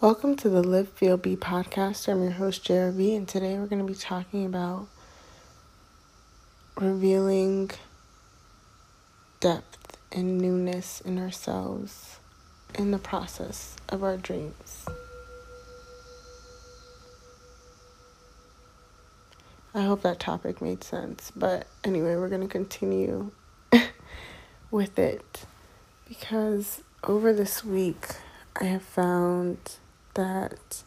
Welcome to the Live Feel Be podcast. I'm your host, JRV, and today we're going to be talking about revealing depth and newness in ourselves in the process of our dreams. I hope that topic made sense, but anyway, we're going to continue with it because over this week I have found that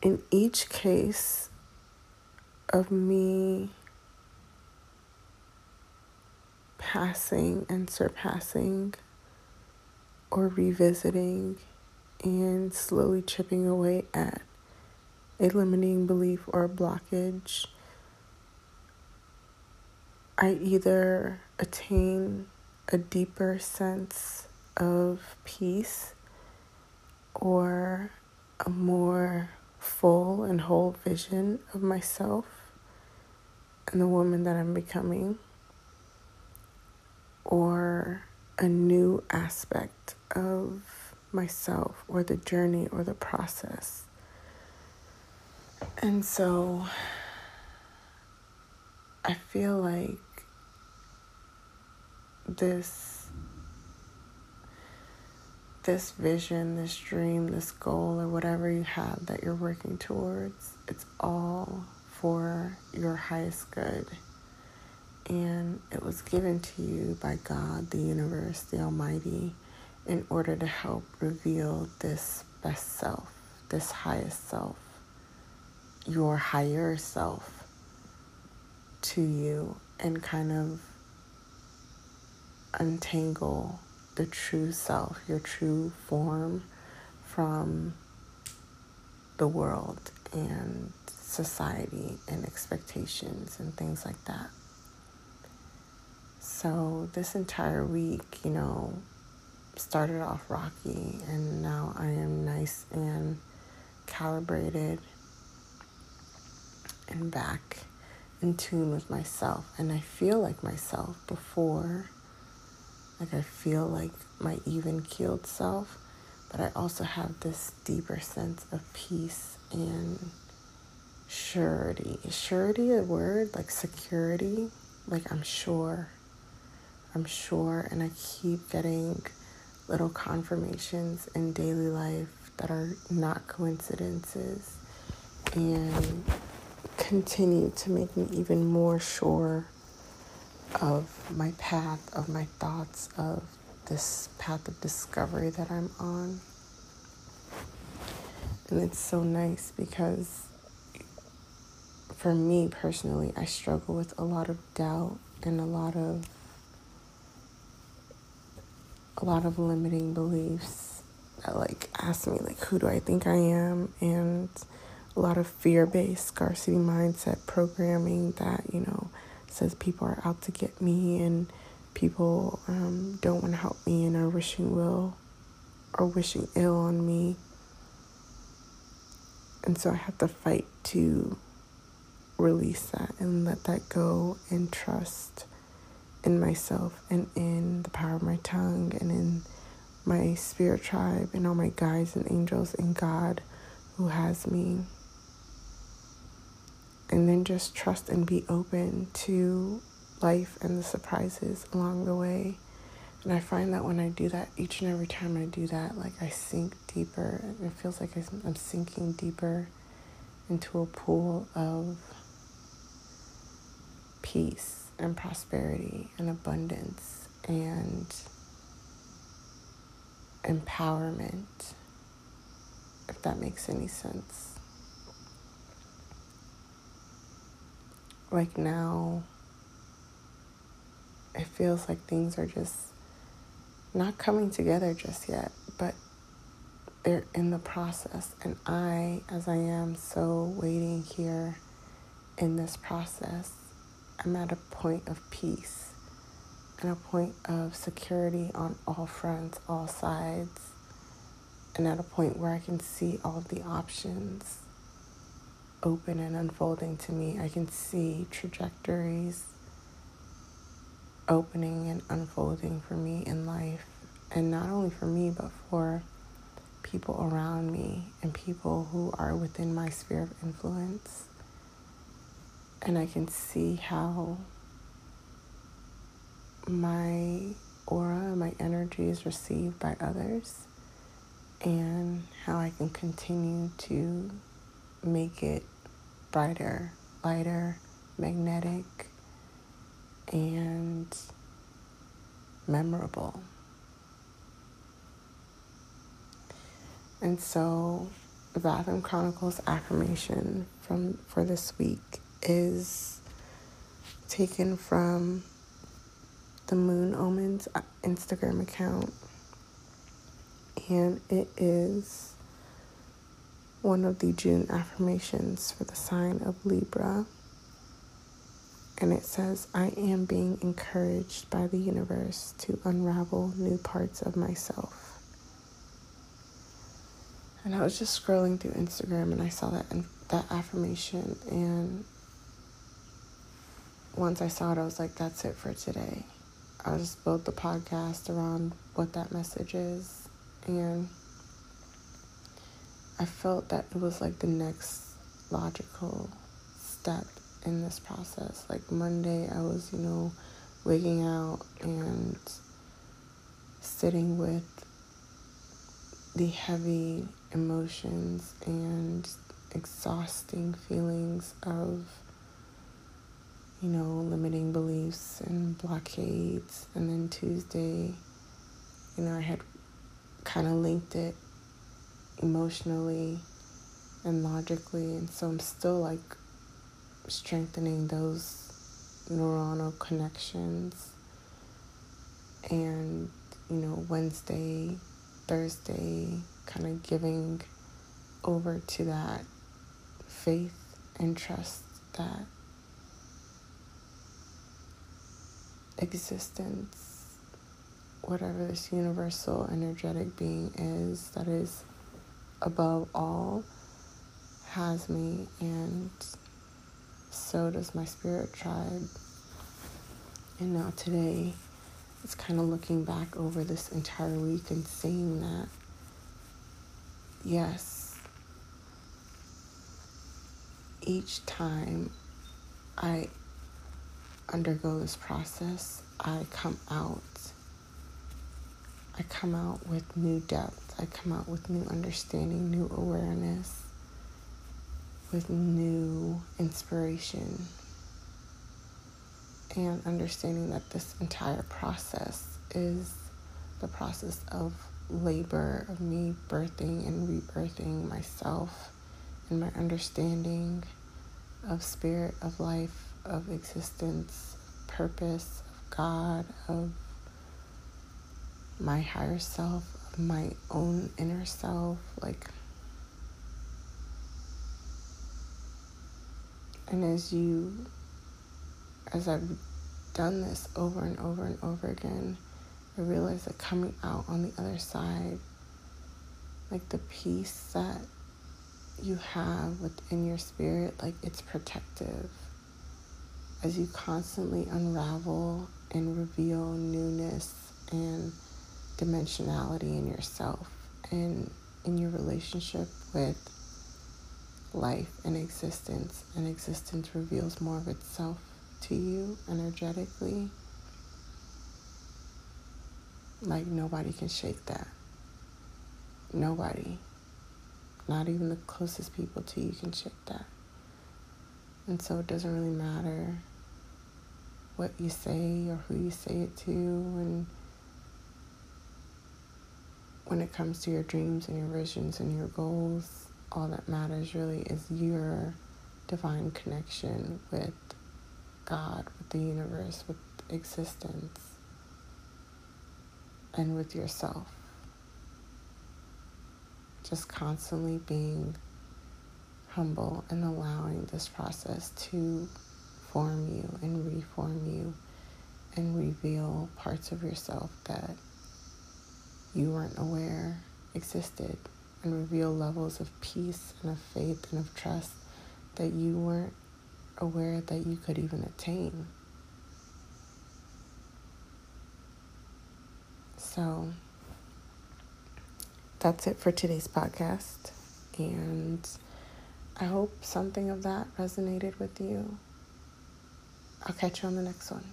in each case of me passing and surpassing or revisiting and slowly chipping away at a limiting belief or blockage, I either attain a deeper sense of peace or a more full and whole vision of myself and the woman that I'm becoming, or a new aspect of myself, or the journey, or the process. And so I feel like this this vision, this dream, this goal, or whatever you have that you're working towards, it's all for your highest good. And it was given to you by God, the universe, the Almighty, in order to help reveal this best self, this highest self, your higher self to you, and kind of untangle the true self, your true form from the world and society and expectations and things like that. So, this entire week, you know, started off rocky, and now I am nice and calibrated and back in tune with myself. And I feel like myself before like I feel like my even keeled self, but I also have this deeper sense of peace and surety. Is surety a word? Like security? Like I'm sure. I'm sure. And I keep getting little confirmations in daily life that are not coincidences and continue to make me even more sure of my path, of my thoughts, of this path of discovery that I'm on. And it's so nice because for me personally, I struggle with a lot of doubt and a lot of a lot of limiting beliefs that like ask me like who do I think I am and a lot of fear-based scarcity mindset programming that, you know, says people are out to get me and people um, don't want to help me and are wishing will or wishing ill on me. And so I have to fight to release that and let that go and trust in myself and in the power of my tongue and in my spirit tribe and all my guides and angels and God who has me and then just trust and be open to life and the surprises along the way. And I find that when I do that, each and every time I do that, like I sink deeper. It feels like I'm sinking deeper into a pool of peace and prosperity and abundance and empowerment, if that makes any sense. Like now it feels like things are just not coming together just yet, but they're in the process. And I, as I am so waiting here in this process, I'm at a point of peace and a point of security on all fronts, all sides, and at a point where I can see all of the options open and unfolding to me. I can see trajectories opening and unfolding for me in life. And not only for me, but for people around me and people who are within my sphere of influence. And I can see how my aura, my energy is received by others, and how I can continue to make it brighter, lighter, magnetic, and memorable. And so, the Bathroom Chronicles affirmation from for this week is taken from the Moon Omens uh, Instagram account, and it is one of the June affirmations for the sign of Libra. And it says, I am being encouraged by the universe to unravel new parts of myself. And I was just scrolling through Instagram and I saw that that affirmation and once I saw it I was like that's it for today. I just built the podcast around what that message is. And I felt that it was like the next logical step in this process. Like Monday, I was, you know, waking out and sitting with the heavy emotions and exhausting feelings of you know, limiting beliefs and blockades. And then Tuesday, you know, I had kind of linked it emotionally and logically. And so I'm still like strengthening those neuronal connections. And, you know, Wednesday, Thursday, kind of giving over to that faith and trust that existence, whatever this universal energetic being is that is above all, has me, and so does my spirit tribe. And now today, it's kind of looking back over this entire week and seeing that, yes, each time I undergo this process, I come out. I come out with new depth. I come out with new understanding, new awareness, with new inspiration, and understanding that this entire process is the process of labor, of me birthing and rebirthing myself and my understanding of spirit, of life, of existence, purpose, of God, of my higher self, my own inner self, like and as you as I've done this over and over and over again, I realize that coming out on the other side, like the peace that you have within your spirit, like it's protective. As you constantly unravel and reveal newness and dimensionality in yourself and in your relationship with life and existence, and existence reveals more of itself to you energetically. Like nobody can shake that. Nobody. Not even the closest people to you can shake that. And so it doesn't really matter what you say or who you say it to and when it comes to your dreams and your visions and your goals all that matters really is your divine connection with God, with the universe, with existence, and with yourself. Just constantly being humble and allowing this process to form you and reform you and reveal parts of yourself that you weren't aware existed and reveal levels of peace and of faith and of trust that you weren't aware that you could even attain. So, that's it for today's podcast. And I hope something of that resonated with you. I'll catch you on the next one.